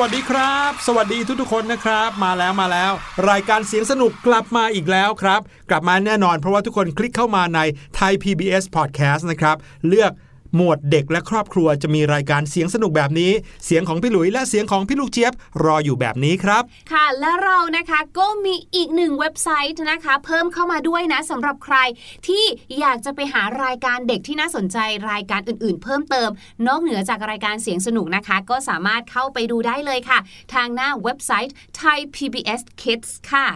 วัสดีครับ สวัสดีทุกๆคนนะครับ มาแล้วมาแล้ว รายการเสียงสนุกกลับมาอีกแล้วครับ กลับมาแน่นอนเพราะว่าทุกคนคลิกเข้ามาใน Thai PBS Podcast นะครับ เลือก หมวดเด็กและครอบครัวจะมีรายการเสียงสนุกแบบนี้ เสียงของพี่หลุยและเสียงของพี่ลูกเจี๊ยบรออยู่แบบนี้ครับ ค่ะ และเรานะคะก็มีอีกหนึ่งเว็บไซต์นะคะ เพิ่มเข้ามาด้วยนะสำหรับใครที่อยากจะไปหารายการเด็กที่น่าสนใจรายการอื่นๆ เพิ่มเติม นอกเหนือจากรายการเสียงสนุกนะคะ ก็สามารถเข้าไปดูได้เลยค่ะ ทางหน้าเว็บไซต์ Thai PBS Kids ค่ะ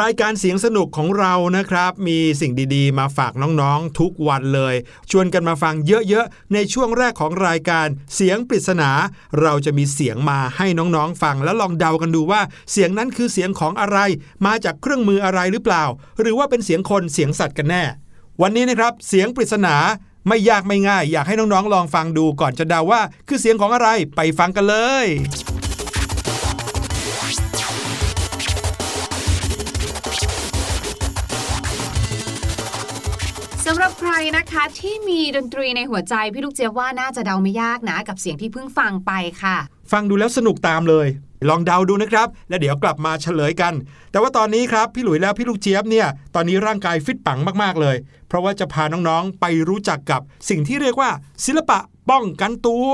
รายการเสียงสนุกของเรานะครับ มีสิ่งดีๆ มาฝากน้องๆ ทุกวันเลย ชวนกันมาฟังเยอะๆ ในช่วงแรกของรายการเสียงปริศนา เราจะมีเสียงมาให้น้องๆฟังแล้วลองเดากันดูว่า เสียงนั้นคือเสียงของอะไร มาจากเครื่องมืออะไรหรือเปล่า หรือว่าเป็นเสียงคนเสียงสัตว์กันแน่ วันนี้นะครับ เสียงปริศนาไม่ยากไม่ง่าย อยากให้น้องๆ ลองฟังดูก่อนจะเดาว่า คือเสียงของอะไรไปฟังกันเลย สำหรับใครนะคะที่มีดนตรีในหัวใจ พี่ลูกเจี๊ยบว่าน่าจะเดาไม่ยากนะ กับเสียงที่เพิ่งฟังไปค่ะ ฟังดูแล้วสนุกตามเลย ลองเดาดูนะครับ แล้วเดี๋ยวกลับมาเฉลยกัน แต่ว่าตอนนี้ครับพี่หลุยแล้วพี่ลูกเจี๊ยบเนี่ยตอนนี้ร่างกายฟิตปังมากๆเลย เพราะว่าจะพาน้องๆไปรู้จักกับสิ่งที่เรียกว่า ศิลปะป้องกันตัว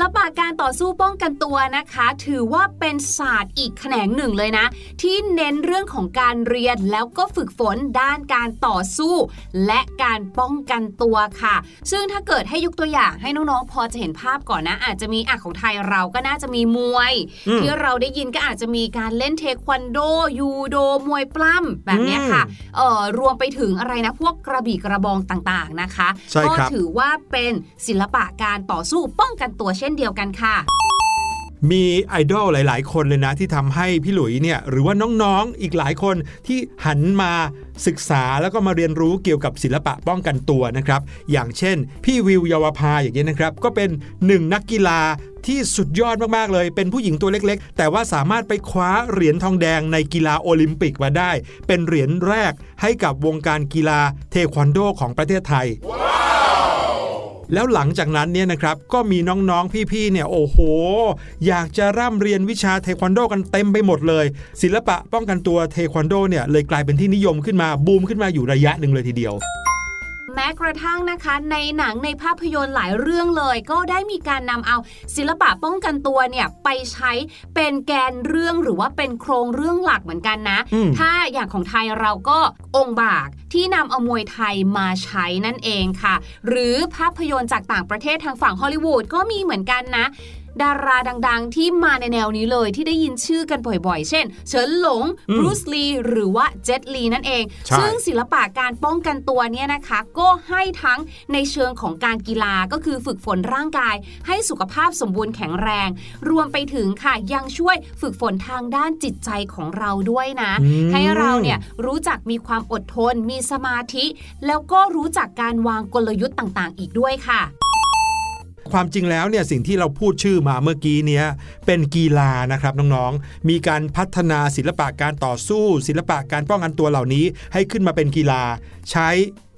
ลปะการต่อสู้ป้องกันตัวนะคะ ถือว่าเป็นศาสตร์อีกแขนงหนึ่งเลยนะ ที่เน้นเรื่องของการเรียนแล้วก็ฝึกฝนด้านการต่อสู้ และการป้องกันตัวค่ะ ซึ่งถ้าเกิดให้ยกตัวอย่างให้น้องๆพอจะเห็นภาพก่อนนะ อาจจะมีอะของไทยเราก็น่าจะมีมวยอืมที่เราได้ยินก็อาจจะมีการเล่นเทควันโดยูโดมวยปล้ำแบบเนี้ยค่ะเอ่อรวมไปถึงอะไรนะพวกกระบี่กระบองต่างๆนะคะใช่ก็ครับถือว่าเป็นศิลปะการต่อสู้ป้องกันตัวเช่นเดียวกันค่ะมีไอดอลหลาย ๆ คนเลยนะ ที่ทำให้พี่หลุยเนี่ยหรือว่าน้องๆ อีกหลายคนที่หันมาศึกษาแล้วก็มาเรียนรู้เกี่ยวกับศิลปะป้องกันตัวนะครับ อย่างเช่น พี่วิวยาวภาอย่างนี้ยนะครับ ก็เป็นหนึ่งนักกีฬาที่สุดยอดมาก ๆ เลย เป็นผู้หญิงตัวเล็ก ๆ แต่ว่าสามารถไปคว้าเหรียญทองแดงในกีฬาโอลิมปิกมาได้ เป็นเหรียญแรกให้กับวงการกีฬาเทควันโดของประเทศไทย แล้วหลังจากนั้นเนี่ยนะครับก็มีน้องๆพี่ๆเนี่ยโอ้โห อยากจะร่ำเรียนวิชาเทควันโดกันเต็มไปหมดเลย ศิลปะป้องกันตัวเทควันโดเนี่ยเลยกลายเป็นที่นิยมขึ้นมาบูมขึ้นมาอยู่ระยะหนึ่งเลยทีเดียว แม้กระทั่งนะคะ ในหนังในภาพยนตร์หลายเรื่องเลย ก็ได้มีการนำเอาศิลปะป้องกันตัวเนี่ยไปใช้เป็นแกนเรื่องหรือว่าเป็นโครงเรื่องหลักเหมือนกันนะอืมถ้าอย่างของไทยเราก็องค์บากที่นำเอามวยไทยมาใช้นั่นเองค่ะ หรือภาพยนตร์จากต่างประเทศทางฝั่งฮอลลีวูดก็มีเหมือนกันนะ ดาราดัง ๆ ที่มาในแนวนี้เลยที่ได้ยินชื่อกันบ่อยๆ เช่น เฉินหลงอืมบรูซลีหรือว่าเจ็ตลีนั่นเองใช่ซึ่งศิลปะการป้องกันตัวเนี่ยนะคะ ก็ให้ทั้งในเชิงของการกีฬาก็คือฝึกฝนร่างกาย ให้สุขภาพสมบูรณ์แข็งแรง รวมไปถึงค่ะยังช่วยฝึกฝนทางด้านจิตใจของเราด้วยนะอืมให้เราเนี่ยรู้จักมีความอดทน มีสมาธิ แล้วก็รู้จักการวางกลยุทธ์ต่างๆ อีกด้วยค่ะ ความจริงแล้วเนี่ยสิ่งที่เราพูดชื่อมาเมื่อกี้เนี้ยเป็นกีฬานะครับน้องๆ มีการพัฒนาศิลปะการต่อสู้ ศิลปะการป้องกันตัวเหล่านี้ ให้ขึ้นมาเป็นกีฬา ใช้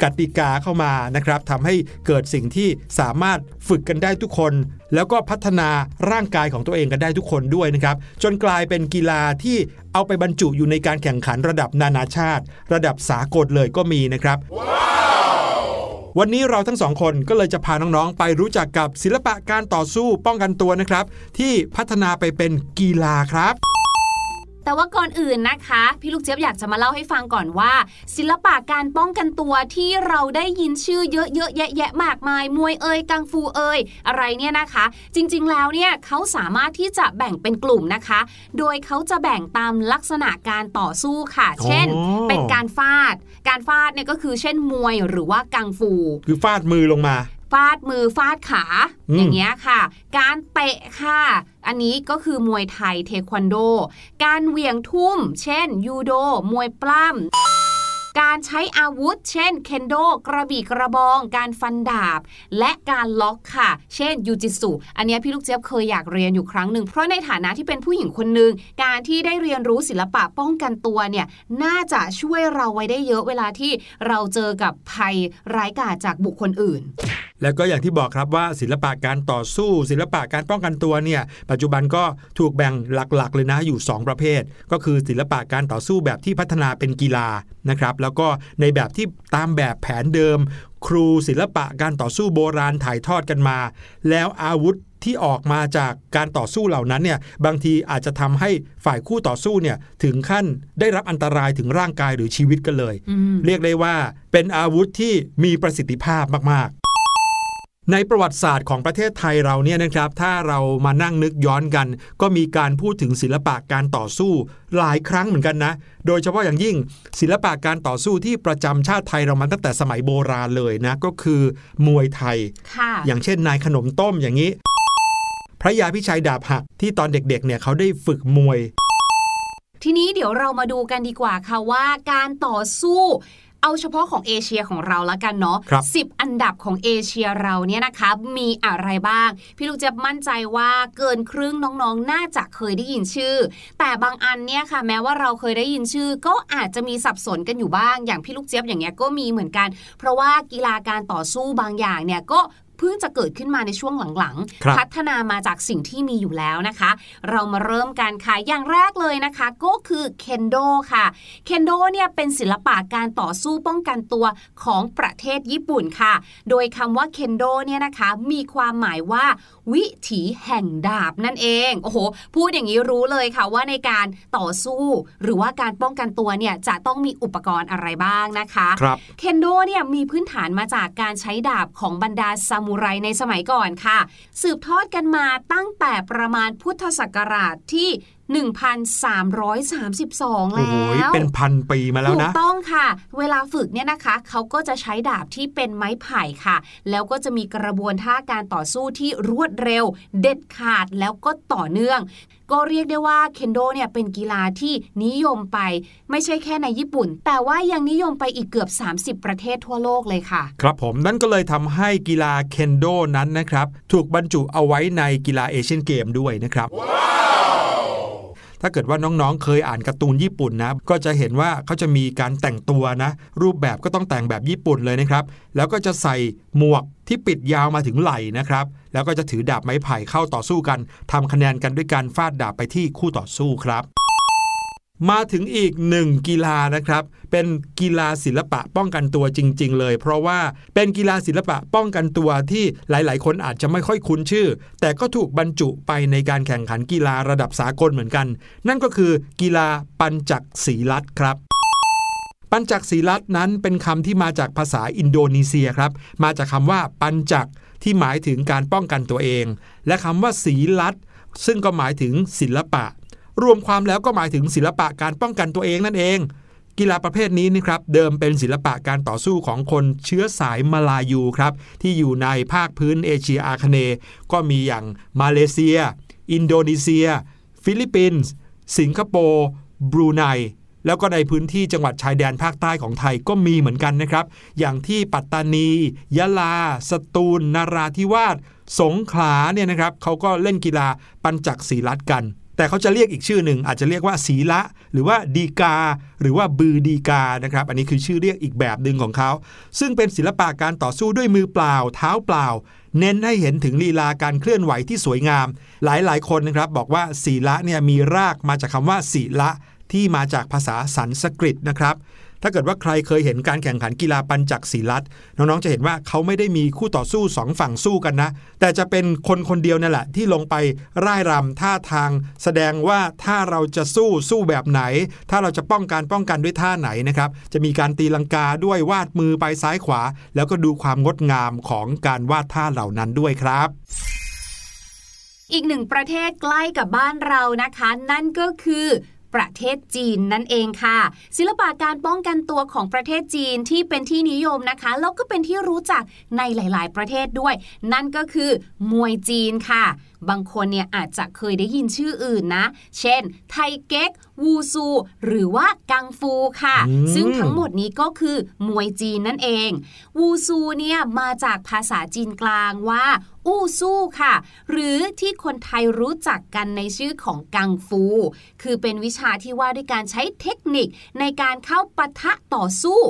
กติกาเข้ามานะครับทำให้เกิดสิ่งที่สามารถฝึกกันได้ทุกคน แล้วก็พัฒนาร่างกายของตัวเองกันได้ทุกคนด้วยนะครับ จนกลายเป็นกีฬาที่เอาไปบรรจุอยู่ในการแข่งขันระดับนานาชาติ ระดับสากลเลยก็มีนะครับ วันนี้เราทั้งสองคนก็เลยจะพาน้องๆ ไปรู้จักกับศิลปะการต่อสู้ป้องกันตัวนะครับ ที่พัฒนาไปเป็นกีฬาครับ แต่ว่าก่อนอื่นนะคะ พี่ลูกเจี๊ยบอยากจะมาเล่าให้ฟังก่อนว่า ศิลปะการป้องกันตัวที่เราได้ยินชื่อเยอะๆแยะๆมากมาย มวยเอ่ยกังฟูเอ่ยอะไรเนี่ยนะคะ จริงๆแล้วเนี่ยเขาสามารถที่จะแบ่งเป็นกลุ่มนะคะ โดยเขาจะแบ่งตามลักษณะการต่อสู้ค่ะ เช่นอ๋อเป็นการฟาด การฟาดเนี่ยก็คือเช่นมวยหรือว่ากังฟู คือฟาดมือลงมา ฟาดมือฟาดขาอืมอย่างเงี้ยค่ะ การเตะค่ะ อันนี้ก็คือมวยไทยเทควันโด การเหวี่ยงทุ่ม เช่น ยูโด มวยปล้ำการใช้อาวุธ เช่น เคนโด กระบี่กระบอง การฟันดาบ และการล็อกค่ะ เช่น ยูจิสุอันนี้พี่ลูกเจี๊ยบเคยอยากเรียนอยู่ครั้งหนึ่ง เพราะในฐานะที่เป็นผู้หญิงคนหนึ่งการที่ได้เรียนรู้ศิลปะป้องกันตัวเนี่ย น่าจะช่วยเราไว้ได้เยอะเวลาที่เราเจอกับภัยร้ายกาจจากบุคคลอื่น แล้วก็อย่างที่บอกครับว่าศิลปะการต่อสู้ ศิลปะการป้องกันตัวเนี่ยปัจจุบันก็ถูกแบ่งหลักๆ เลยนะอยู่ 2 ประเภท ก็คือศิลปะการต่อสู้แบบที่พัฒนาเป็นกีฬานะครับแล้วก็ในแบบที่ตามแบบแผนเดิม ครูศิลปะการต่อสู้โบราณถ่ายทอดกันมา แล้วอาวุธที่ออกมาจากการต่อสู้เหล่านั้นเนี่ยบางทีอาจจะทำให้ฝ่ายคู่ต่อสู้เนี่ยถึงขั้นได้รับอันตรายถึงร่างกายหรือชีวิตกันเลย เรียกได้ว่าเป็นอาวุธที่มีประสิทธิภาพมากๆ ในประวัติศาสตร์ของประเทศไทยเราเนี่ยนะครับ ถ้าเรามานั่งนึกย้อนกัน ก็มีการพูดถึงศิลปะการต่อสู้หลายครั้งเหมือนกันนะ โดยเฉพาะอย่างยิ่งศิลปะการต่อสู้ที่ประจำชาติไทยเรามาตั้งแต่สมัยโบราณเลยนะ ก็คือมวยไทยค่ะอย่างเช่นนายขนมต้มอย่างนี้ พระยาพิชัยดาบหักที่ตอนเด็กๆ เนี่ยเขาได้ฝึกมวย ทีนี้เดี๋ยวเรามาดูกันดีกว่าค่ะว่าการต่อสู้ เอาเฉพาะของเอเชียของเราละกันเนาะครับสิบอันดับของเอเชียเราเนี่ยนะคะ มีอะไรบ้าง พี่ลูกเจะมั่นใจว่าเกินครึ่งน้องๆ น่าจะเคยได้ยินชื่อ แต่บางอันเนี่ยค่ะ แม้ว่าเราเคยได้ยินชื่อ ก็อาจจะมีสับสนกันอยู่บ้าง อย่างพี่ลูกเจี๊ยบอย่างเงี้ยก็มีเหมือนกัน เพราะว่ากีฬาการต่อสู้บางอย่างเนี่ยก็ เพิ่งจะเกิดขึ้นมาในช่วงหลังครับๆพัฒนามาจากสิ่งที่มีอยู่แล้วนะคะ เรามาเริ่มกันค่ะอย่างแรกเลยนะคะ ก็คือเคนโดค่ะเคนโดเนี่ยเป็นศิลปะการต่อสู้ป้องกันตัวของประเทศญี่ปุ่นค่ะ โดยคำว่าเคนโดเนี่ยนะคะมีความหมายว่าวิถีแห่งดาบนั่นเอง โอ้โห พูดอย่างนี้รู้เลยค่ะว่าในการต่อสู้หรือว่าการป้องกันตัวเนี่ยจะต้องมีอุปกรณ์อะไรบ้างนะคะ ครับ เคนโดเนี่ยมีพื้นฐานมาจากการใช้ดาบของบรรดาซามูไรในสมัยก่อนค่ะ สืบทอดกันมาตั้งแต่ประมาณพุทธศักราชที่ 1,332โอ้แล้โหวเป็นพันปีมาแล้วถูนะกต้องค่ะ เวลาฝึกเนี่ยนะคะเขาก็จะใช้ดาบที่เป็นไม้ไผ่ค่ะ แล้วก็จะมีกระบวนท่าการต่อสู้ที่รวดเร็ว เด็ดขาดแล้วก็ต่อเนื่อง ก็เรียกได้ว่าเคนโดเนี่ยเป็นกีฬาที่นิยมไป ไม่ใช่แค่ในญี่ปุ่น แต่ว่ายังนิยมไปอีกเกือบ 30 ประเทศทั่วโลกเลยค่ะ ครับผมนั่นก็เลยทำให้กีฬาเคนโดนั้นนะครับ ถูกบรรจุเอาไว้ในกีฬาเอเชียนเกมด้วยนะครับ ถ้าเกิดว่าน้องๆ เคยอ่านการ์ตูนญี่ปุ่นนะ ก็จะเห็นว่าเขาจะมีการแต่งตัวนะ รูปแบบก็ต้องแต่งแบบญี่ปุ่นเลยนะครับ แล้วก็จะใส่หมวกที่ปิดยาวมาถึงไหล่นะครับ แล้วก็จะถือดาบไม้ไผ่เข้าต่อสู้กันทำคะแนนกันด้วยการฟาดดาบไปที่คู่ต่อสู้ครับ มาถึงอีกหนึ่งกีฬานะครับ เป็นกีฬาศิลปะป้องกันตัวจริง ๆ เลย เพราะว่าเป็นกีฬาศิลปะป้องกันตัวที่หลาย ๆ คนอาจจะไม่ค่อยคุ้นชื่อ แต่ก็ถูกบรรจุไปในการแข่งขันกีฬาระดับสากลเหมือนกัน นั่นก็คือกีฬาปัญจักศีลัดครับปัญจักศีลัดนั้นเป็นคำที่มาจากภาษาอินโดนีเซียครับ มาจากคำว่าปัญจักที่หมายถึงการป้องกันตัวเอง และคำว่าศีลัดซึ่งก็หมายถึงศิลปะ รวมความแล้วก็หมายถึงศิลปะการป้องกันตัวเองนั่นเอง กีฬาประเภทนี้นะครับเดิมเป็นศิลปะการต่อสู้ของคนเชื้อสายมาลายูครับที่อยู่ในภาคพื้นเอเชียอาคเนย์ก็มีอย่างมาเลเซีย อินโดนีเซีย ฟิลิปปินส์สิงคโปร์บรูไนแล้วก็ในพื้นที่จังหวัดชายแดนภาคใต้ของไทยก็มีเหมือนกันนะครับ อย่างที่ปัตตานี ยะลา สตูล นราธิวาส สงขลาเนี่ยนะครับเขาก็เล่นกีฬาปันจักสีลัตกัน แต่เขาจะเรียกอีกชื่อหนึ่งอาจจะเรียกว่าสีละ หรือว่าดีกา หรือว่าบือดีกานะครับ อันนี้คือชื่อเรียกอีกแบบหนึ่งของเขา ซึ่งเป็นศิลปะการต่อสู้ด้วยมือเปล่า เท้าเปล่า เน้นให้เห็นถึงลีลาการเคลื่อนไหวที่สวยงาม หลายๆ คนนะครับบอกว่าศีละเนี่ยมีรากมาจากคำว่าศีละที่มาจากภาษาสันสกฤตนะครับ ถ้าเกิดว่าใครเคยเห็นการแข่งขันกีฬาปัญจักศีลัดน้องๆจะเห็นว่าเขาไม่ได้มีคู่ต่อสู้สองฝั่งสู้กันนะ แต่จะเป็นคนคนเดียวนั่นแหละ ที่ลงไปร่ายรำท่าทาง แสดงว่าถ้าเราจะสู้สู้แบบไหน ถ้าเราจะป้องกันป้องกันด้วยท่าไหนนะครับจะมีการตีลังกาด้วยวาดมือไปซ้ายขวา แล้วก็ดูความงดงามของการวาดท่าเหล่านั้นด้วยครับอีกหนึ่งประเทศใกล้กับบ้านเรานะคะ นั่นก็คือ ประเทศจีนนั่นเองค่ะ ศิลปะการป้องกันตัวของประเทศจีนที่เป็นที่นิยมนะคะแล้วก็เป็นที่รู้จักในหลาย ๆ ประเทศด้วย นั่นก็คือมวยจีนค่ะ บางคนเนี่ยอาจจะเคยได้ยินชื่ออื่นนะ เช่น ไทเก๊ก วูซู หรือว่ากังฟูค่ะ ซึ่งทั้งหมดนี้ก็คือมวยจีนนั่นเอง วูซูเนี่ยมาจากภาษาจีนกลางว่าอู้สู้ค่ะ หรือที่คนไทยรู้จักกันในชื่อของกังฟู คือเป็นวิชาที่ว่าด้วยการใช้เทคนิคในการเข้าปะทะต่อสู้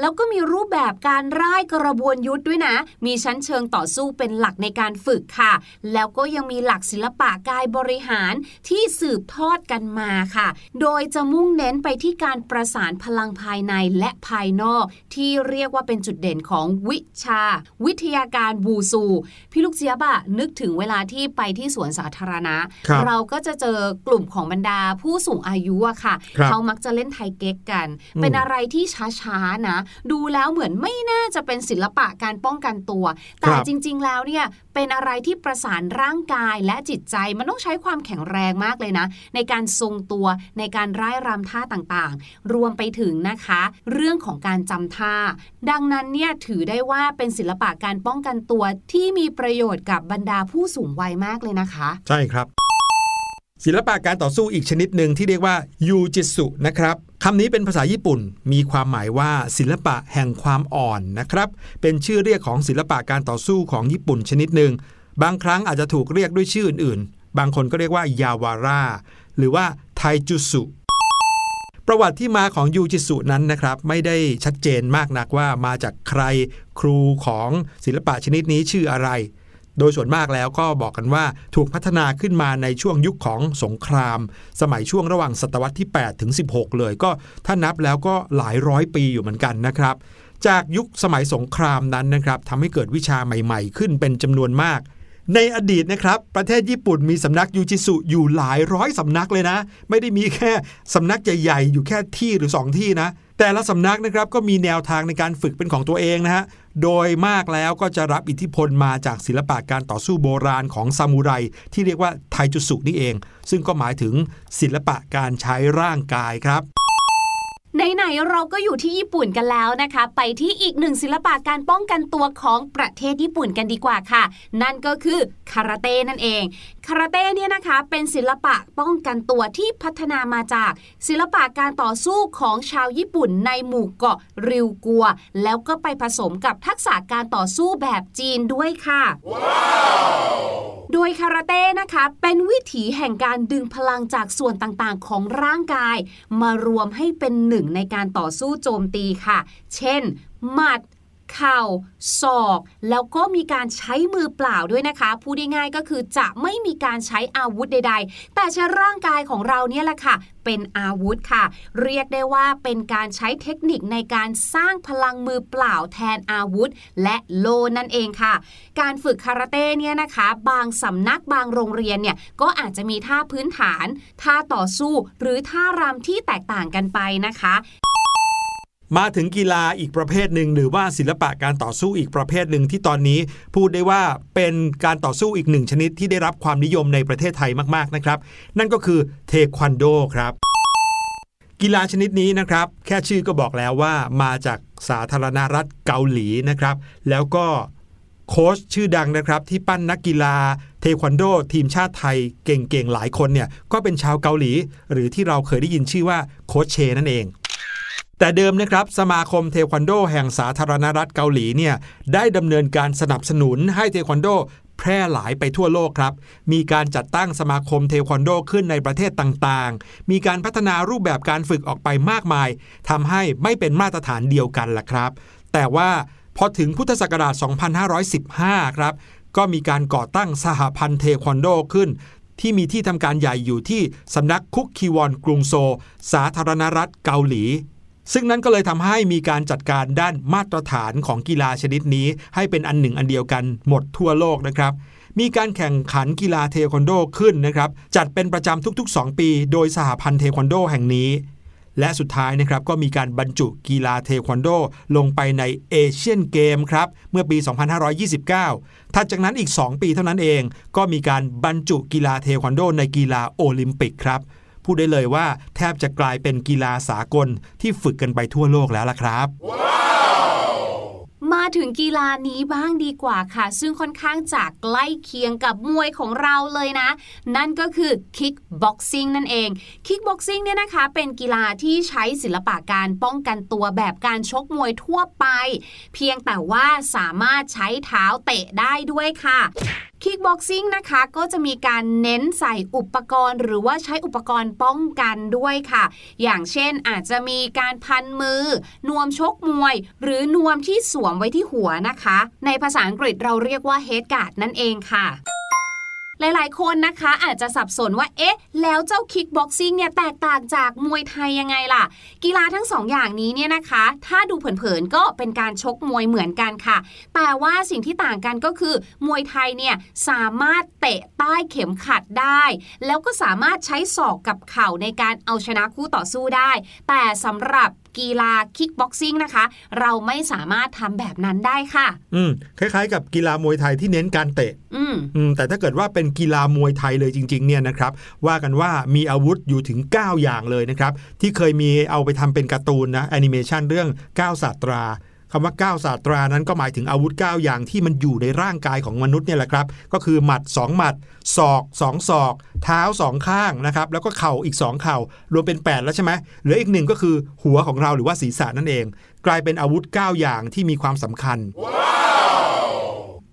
แล้วก็มีรูปแบบการร่ายกระบวนยุทธด้วยนะ มีชั้นเชิงต่อสู้เป็นหลักในการฝึกค่ะ แล้วก็ยังมีหลักศิลปะกายบริหารที่สืบทอดกันมาค่ะ โดยจะมุ่งเน้นไปที่การประสานพลังภายในและภายนอก ที่เรียกว่าเป็นจุดเด่นของวิชา วิทยาการบูซู พี่ลูกเจี๊ยบอะนึกถึงเวลาที่ไปที่สวนสาธารณะ เราก็จะเจอกลุ่มของบรรดาผู้สูงอายุอะค่ะ เขามักจะเล่นไทเก๊กกัน เป็นอะไรที่ช้าๆนะดูแล้วเหมือนไม่น่าจะเป็นศิลปะการป้องกันตัว แต่จริง ๆ แล้วเนี่ยเป็นอะไรที่ประสานร่างกายและจิตใจมันต้องใช้ความแข็งแรงมากเลยนะ ในการทรงตัวในการร่ายรำท่าต่างๆ รวมไปถึงนะคะ เรื่องของการจำท่า ดังนั้นเนี่ยถือได้ว่าเป็นศิลปะการป้องกันตัวที่มีประโยชน์กับบรรดาผู้สูงวัยมากเลยนะคะ ใช่ครับ ศิลปะการต่อสู้อีกชนิดหนึ่งที่เรียกว่ายูจิสุนะครับคำนี้เป็นภาษาญี่ปุ่น มีความหมายว่าศิลปะแห่งความอ่อนนะครับ เป็นชื่อเรียกของศิลปะการต่อสู้ของญี่ปุ่นชนิดหนึ่งบางครั้งอาจจะถูกเรียกด้วยชื่ออื่นๆ บางคนก็เรียกว่ายาวาร่าหรือว่าไทจุสุประวัติที่มาของยูจิสุนั้นนะครับไม่ได้ชัดเจนมากนักว่ามาจากใครครูของศิลปะชนิดนี้ชื่ออะไร โดยส่วนมากแล้วก็บอกกันว่าถูกพัฒนาขึ้นมาในช่วงยุคของสงคราม สมัยช่วงระหว่างศตวรรษที่ 8 ถึง 16 เลย ก็ถ้านับแล้วก็หลายร้อยปีอยู่เหมือนกันนะครับ จากยุคสมัยสงครามนั้นนะครับทำให้เกิดวิชาใหม่ๆ ขึ้นเป็นจำนวนมากในอดีตนะครับ ประเทศญี่ปุ่นมีสำนักยูจิสุอยู่หลายร้อยสำนักเลยนะ ไม่ได้มีแค่สำนักใหญ่ๆ อยู่แค่ที่หรือ 2 ที่นะ แต่ละสำนักนะครับก็มีแนวทางในการฝึกเป็นของตัวเองนะฮะ โดยมากแล้วก็จะรับอิทธิพลมาจากศิลปะการต่อสู้โบราณของซามูไรที่เรียกว่าไทจุสุนี่เอง ซึ่งก็หมายถึงศิลปะการใช้ร่างกายครับ ไหนๆเราก็อยู่ที่ญี่ปุ่นกันแล้วนะคะ ไปที่อีกหนึ่งศิลปะการป้องกันตัวของประเทศญี่ปุ่นกันดีกว่าค่ะ นั่นก็คือคาราเต้นั่นเอง คาราเต้เนี่ยนะคะเป็นศิลปะป้องกันตัวที่พัฒนามาจาก ศิลปะการต่อสู้ของชาวญี่ปุ่นในหมู่เกาะริวกัว แล้วก็ไปผสมกับทักษะการต่อสู้แบบจีนด้วยค่ะ wow! โดยคาราเต้นะคะ เป็นวิถีแห่งการดึงพลังจากส่วนต่างๆ ของร่างกาย มารวมให้เป็นหนึ่งในการต่อสู้โจมตีค่ะ เช่น หมัด เข่าศอก แล้วก็มีการใช้มือเปล่าด้วยนะคะพูดง่ายๆก็คือจะไม่มีการใช้อาวุธใด ๆ แต่ใช้ร่างกายของเราเนี่ยแหละค่ะ เป็นอาวุธค่ะ เรียกได้ว่าเป็นการใช้เทคนิคในการสร้างพลังมือเปล่าแทนอาวุธ และโลนั่นเองค่ะ การฝึกคาราเต้เนี่ยนะคะ บางสำนักบางโรงเรียนเนี่ยก็อาจจะมีท่าพื้นฐาน ท่าต่อสู้ หรือท่ารำที่แตกต่างกันไปนะคะ มาถึงกีฬาอีกประเภทหนึ่งหรือว่าศิลปะการต่อสู้อีกประเภทหนึ่งที่ตอนนี้พูดได้ว่าเป็นการต่อสู้อีกหนึ่งชนิดที่ได้รับความนิยมในประเทศไทยมากๆนะครับ นั่นก็คือเทควันโดครับ กีฬาชนิดนี้นะครับ แค่ชื่อก็บอกแล้วว่ามาจากสาธารณรัฐเกาหลีนะครับ แล้วก็โค้ชชื่อดังนะครับ ที่ปั้นนักกีฬาเทควันโด ทีมชาติไทยเก่งๆหลายคนเนี่ยก็เป็นชาวเกาหลี หรือที่เราเคยได้ยินชื่อว่าโค้ชเชนั่นเอง แต่เดิมนะครับสมาคมเทควันโดแห่งสาธารณรัฐเกาหลีเนี่ยได้ดำเนินการสนับสนุนให้เทควันโดแพร่หลายไปทั่วโลกครับ มีการจัดตั้งสมาคมเทควันโดขึ้นในประเทศต่างๆ มีการพัฒนารูปแบบการฝึกออกไปมากมายทำให้ไม่เป็นมาตรฐานเดียวกันล่ะครับ แต่ว่าพอถึงพุทธศักราช 2515 ครับ ก็มีการก่อตั้งสหพันธ์เทควันโดขึ้น ที่มีที่ทำการใหญ่อยู่ที่สำนักคุกคีวอนกรุงโซ สาธารณรัฐเกาหลี ซึ่งนั้นก็เลยทำให้มีการจัดการด้านมาตรฐานของกีฬาชนิดนี้ ให้เป็นอันหนึ่งอันเดียวกันหมดทั่วโลกนะครับ มีการแข่งขันกีฬาเทควันโดขึ้นนะครับ จัดเป็นประจำทุก ๆ 2 ปี โดยสหพันธ์เทควันโดแห่งนี้ และสุดท้ายนะครับก็มีการบรรจุกีฬาเทควันโด ลงไปในเอเชียนเกมครับเมื่อปี 2529 ถัดจากนั้นอีก 2 ปีเท่านั้นเอง ก็มีการบรรจุกีฬาเทควันโด ในกีฬาโอลิมปิกครับ พูดได้เลยว่าแทบจะกลายเป็นกีฬาสากลที่ฝึกกันไปทั่วโลกแล้วล่ะครับมมาถึงกีฬานี้บ้างดีกว่าค่ะ ซึ่งค่อนข้างจะใกล้เคียงกับมวยของเราเลยนะ นั่นก็คือคิกบ็อกซิ่งนั่นเองคิกบ็อกซิ่งเนี่ยนะคะ เป็นกีฬาที่ใช้ศิลปะการป้องกันตัวแบบการชกมวยทั่วไป เพียงแต่ว่าสามารถใช้เท้าเตะได้ด้วยค่ะคิกบ็อกซิ่งนะคะก็จะมีการเน้นใส่อุปกรณ์ หรือว่าใช้อุปกรณ์ป้องกันด้วยค่ะ อย่างเช่นอาจจะมีการพันมือ นวมชกมวย หรือนวมที่สวมไว้ที่หัวนะคะ ในภาษาอังกฤษเราเรียกว่า head guard นั่นเองค่ะ หลายๆ คนนะคะอาจจะสับสนว่าเอ๊ะ แล้วเจ้าคิกบ็อกซิ่งเนี่ยแตกต่างจากมวยไทยยังไงล่ะ กีฬาทั้งสองอย่างนี้เนี่ยนะคะ ถ้าดูเผินๆก็เป็นการชกมวยเหมือนกันค่ะ แต่ว่าสิ่งที่ต่างกันก็คือ มวยไทยเนี่ยสามารถเตะใต้เข็มขัดได้ แล้วก็สามารถใช้ศอกกับเข่าในการเอาชนะคู่ต่อสู้ได้ แต่สำหรับ กีฬาคิกบ็อกซิ่งนะคะ เราไม่สามารถทำแบบนั้นได้ค่ะ อืมคล้ายๆ กับกีฬามวยไทยที่เน้นการเตะอืมอืมแต่ถ้าเกิดว่าเป็นกีฬามวยไทยเลยจริงๆเนี่ยนะครับ ว่ากันว่ามีอาวุธอยู่ถึง 9 อย่างเลยนะครับ ที่เคยมีเอาไปทำเป็นการ์ตูนนะแอนิเมชันเรื่อง9ศาสตรา คำว่า9ศาสตรานั้นก็หมายถึงอาวุธ 9 อย่างที่มันอยู่ในร่างกายของมนุษย์เนี่ยแหละครับ ก็คือหมัด 2 หมัด ศอก 2 ศอก เท้า 2 ข้างนะครับ แล้วก็เข่าอีก 2 เข่า รวมเป็น 8 แล้วใช่ไหมเหลืออีกหนึ่งก็คือหัวของเราหรือว่าศีรษะนั่นเอง กลายเป็นอาวุธ 9 อย่างที่มีความสำคัญ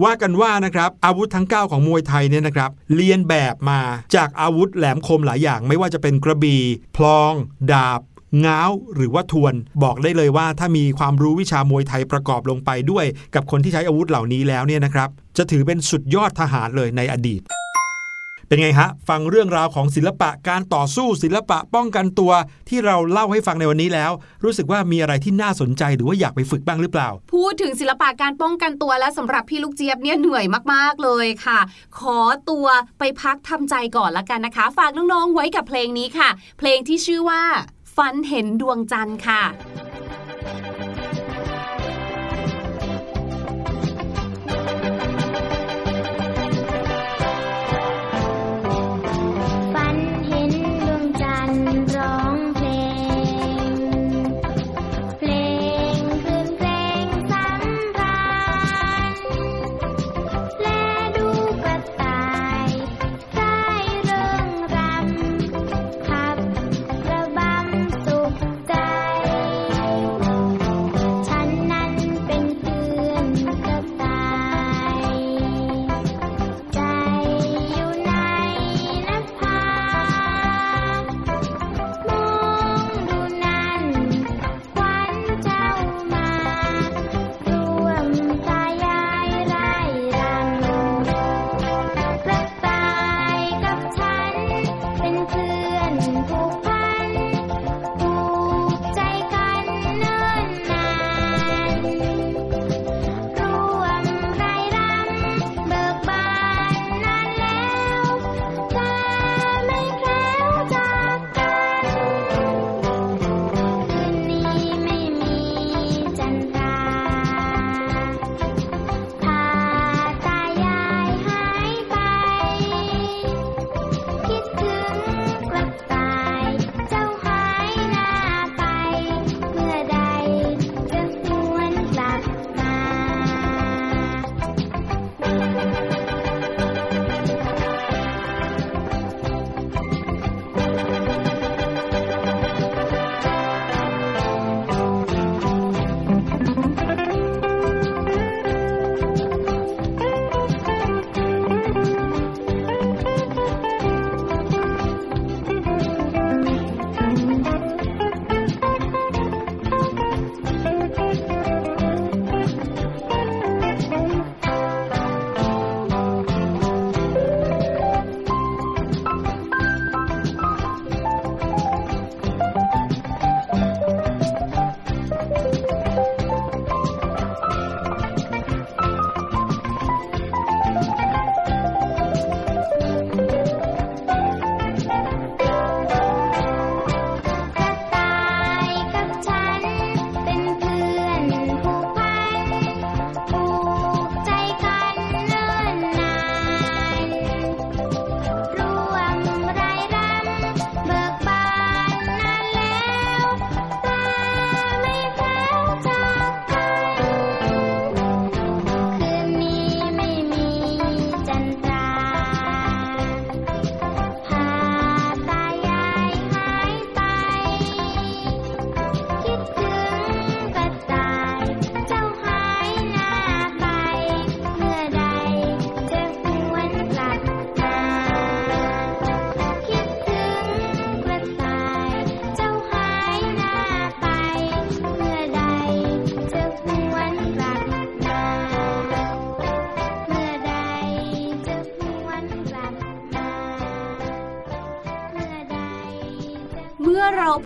ว่ากันว่านะครับอาวุธทั้ง 9 ของมวยไทยเนี่ยนะครับเรียนแบบมาจากอาวุธแหลมคมหลายอย่าง ไม่ว่าจะเป็นกระบี่พลอง ดาบ ง้าวหรือว่าทวน บอกได้เลยว่าถ้ามีความรู้วิชามวยไทยประกอบลงไปด้วย กับคนที่ใช้อาวุธเหล่านี้แล้วเนี่ยนะครับ จะถือเป็นสุดยอดทหารเลยในอดีต เป็นไงฮะ ฟังเรื่องราวของศิลปะการต่อสู้ศิลปะป้องกันตัว ที่เราเล่าให้ฟังในวันนี้แล้ว รู้สึกว่ามีอะไรที่น่าสนใจหรือว่าอยากไปฝึกบ้างหรือเปล่า พูดถึงศิลปะการป้องกันตัวแล้วสำหรับพี่ลูกเจี๊ยบเนี่ยเหนื่อยมากๆเลยค่ะ ขอตัวไปพักทำใจก่อนละกันนะคะ ฝากน้องๆไว้กับเพลงนี้ค่ะ เพลงที่ชื่อว่า ฝันเห็นดวงจันทร์ค่ะ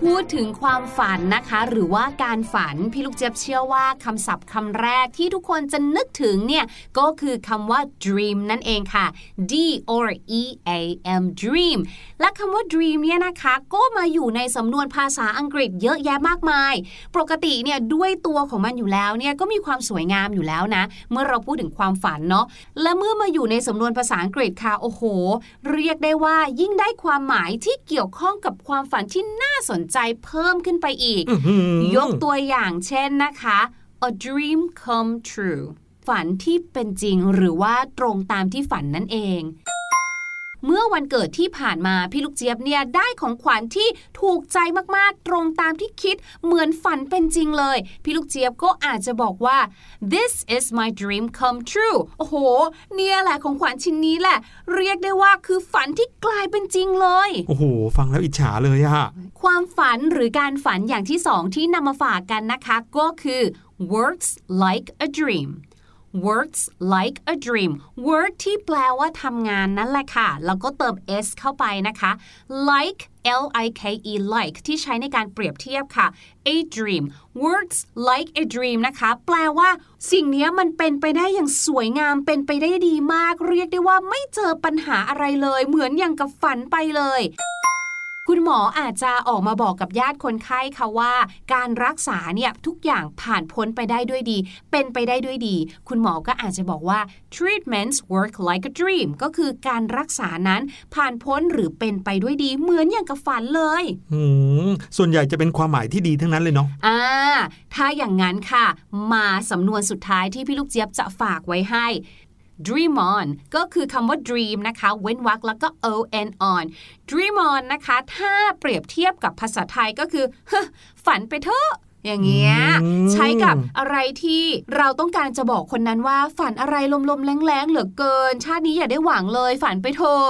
พูดถึงความฝันนะคะ หรือว่าการฝันพี่ลูกเจี๊ยบเชื่อว่าคำศัพท์คำแรกที่ทุกคนจะนึกถึงเนี่ยก็คือคำว่า dream นั่นเองค่ะ D R E A M dream และคำว่า dream เนี่ยนะคะก็มาอยู่ในสำนวนภาษาอังกฤษเยอะแยะมากมาย ปกติเนี่ยด้วยตัวของมันอยู่แล้วเนี่ยก็มีความสวยงามอยู่แล้วนะ เมื่อเราพูดถึงความฝันเนาะและเมื่อมาอยู่ในสำนวนภาษาอังกฤษค่ะโอ้โห เรียกได้ว่ายิ่งได้ความหมายที่เกี่ยวข้องกับความฝันที่น่าสนใจเพิ่มขึ้นไปอีก ยกตัวอย่างเช่นนะคะ a dream come true ฝันที่เป็นจริงหรือว่าตรงตามที่ฝันนั่นเอง เมื่อวันเกิดที่ผ่านมาพี่ลูกเจี๊ยบเนี่ยได้ของขวัญที่ถูกใจมากๆ ตรงตามที่คิดเหมือนฝันเป็นจริงเลย พี่ลูกเจี๊ยบก็อาจจะบอกว่า this is my dream come true โอ้โห เนี่ยแหละของขวัญชิ้นนี้แหละ เรียกได้ว่าคือฝันที่กลายเป็นจริงเลย โอ้โห ฟังแล้วอิจฉาเลยอะความฝันหรือการฝันอย่างที่สองที่นำมาฝากกันนะคะ ก็คือ works like a dream works like a dream work ที่แปลว่าทำงานนั่นแหละค่ะ แล้วก็เติม s เข้าไปนะคะ like L I K E like ที่ใช้ในการเปรียบเทียบค่ะ a dream works like a dream นะคะ แปลว่า สิ่งนี้มันเป็นไปได้อย่างสวยงามเป็นไปได้ดีมาก เรียกได้ว่าไม่เจอปัญหาอะไรเลย เหมือนอย่างกับฝันไปเลย คุณหมออาจจะออกมาบอกกับญาติคนไข้ค่ะว่า การรักษาเนี่ยทุกอย่างผ่านพ้นไปได้ด้วยดี เป็นไปได้ด้วยดี คุณหมอก็อาจจะบอกว่า treatments work like a dream ก็คือการรักษานั้นผ่านพ้นหรือเป็นไปด้วยดีเหมือนอย่างกับฝันเลยอืมส่วนใหญ่จะเป็นความหมายที่ดีทั้งนั้นเลยเนาะอ่า ถ้าอย่างนั้นค่ะ มาสำนวนสุดท้ายที่พี่ลูกเจี๊ยบจะฝากไว้ให้ dream on ก็คือคำว่า dream นะคะ เว้นวรรคแล้วก็ on on dream on นะคะ ถ้าเปรียบเทียบกับภาษาไทยก็คือฝันไปเถอะอย่างเงี้ยใช้กับอะไรที่เราต้องการจะบอกคนนั้นว่า ฝันอะไรลมๆแรงๆเหลือเกิน ชาตินี้อย่าได้หวังเลย ฝันไปเถอะ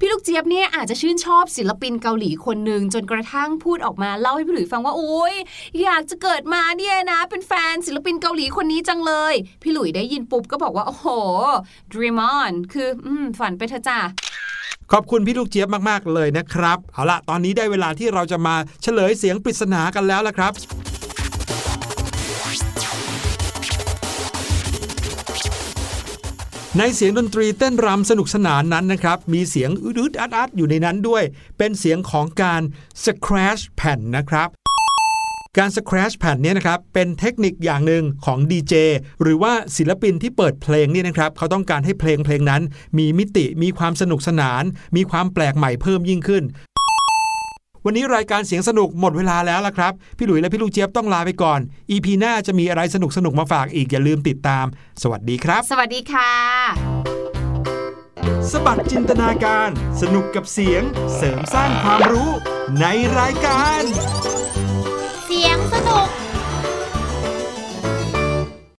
พี่ลูกเจี๊ยบเนี่ยอาจจะชื่นชอบศิลปินเกาหลีคนหนึ่งจนกระทั่งพูดออกมาเล่าให้พี่หลุยฟังว่าโอ๊ยอยากจะเกิดมาเนี่ยนะ เป็นแฟนศิลปินเกาหลีคนนี้จังเลย พี่หลุยได้ยินปุ๊บก็บอกว่า โอ้โห dream on คืออฝันไปเถอะจ้าขอบคุณพี่ลูกเจี๊ยบมาก ๆ เลยนะครับ เอาละตอนนี้ได้เวลาที่เราจะมาเฉลยเสียงปริศนากันแล้วละครับ ในเสียงดนตรีเต้นรำสนุกสนานนั้นนะครับ มีเสียงอึดอัดอัดอยู่ในนั้นด้วย เป็นเสียงของการ scratch แผ่นนะครับการ scratch แผ่นนี้นะครับเป็นเทคนิคอย่างหนึ่งของดีเจหรือว่าศิลปินที่เปิดเพลงนี่นะครับเขาต้องการให้เพลงเพลงนั้น มีมิติมีความสนุกสนาน มีความแปลกใหม่เพิ่มยิ่งขึ้น วันนี้รายการเสียงสนุกหมดเวลาแล้วละครับ พี่หลุยและพี่ลูกเจี๊ยบต้องลาไปก่อนอีพีหน้าจะมีอะไรสนุกสนุกมาฝากอีกอย่าลืมติดตาม สวัสดีครับ สวัสดีค่ะ สบัดจินตนาการ สนุกกับเสียง เสริมสร้างความรู้ในรายการ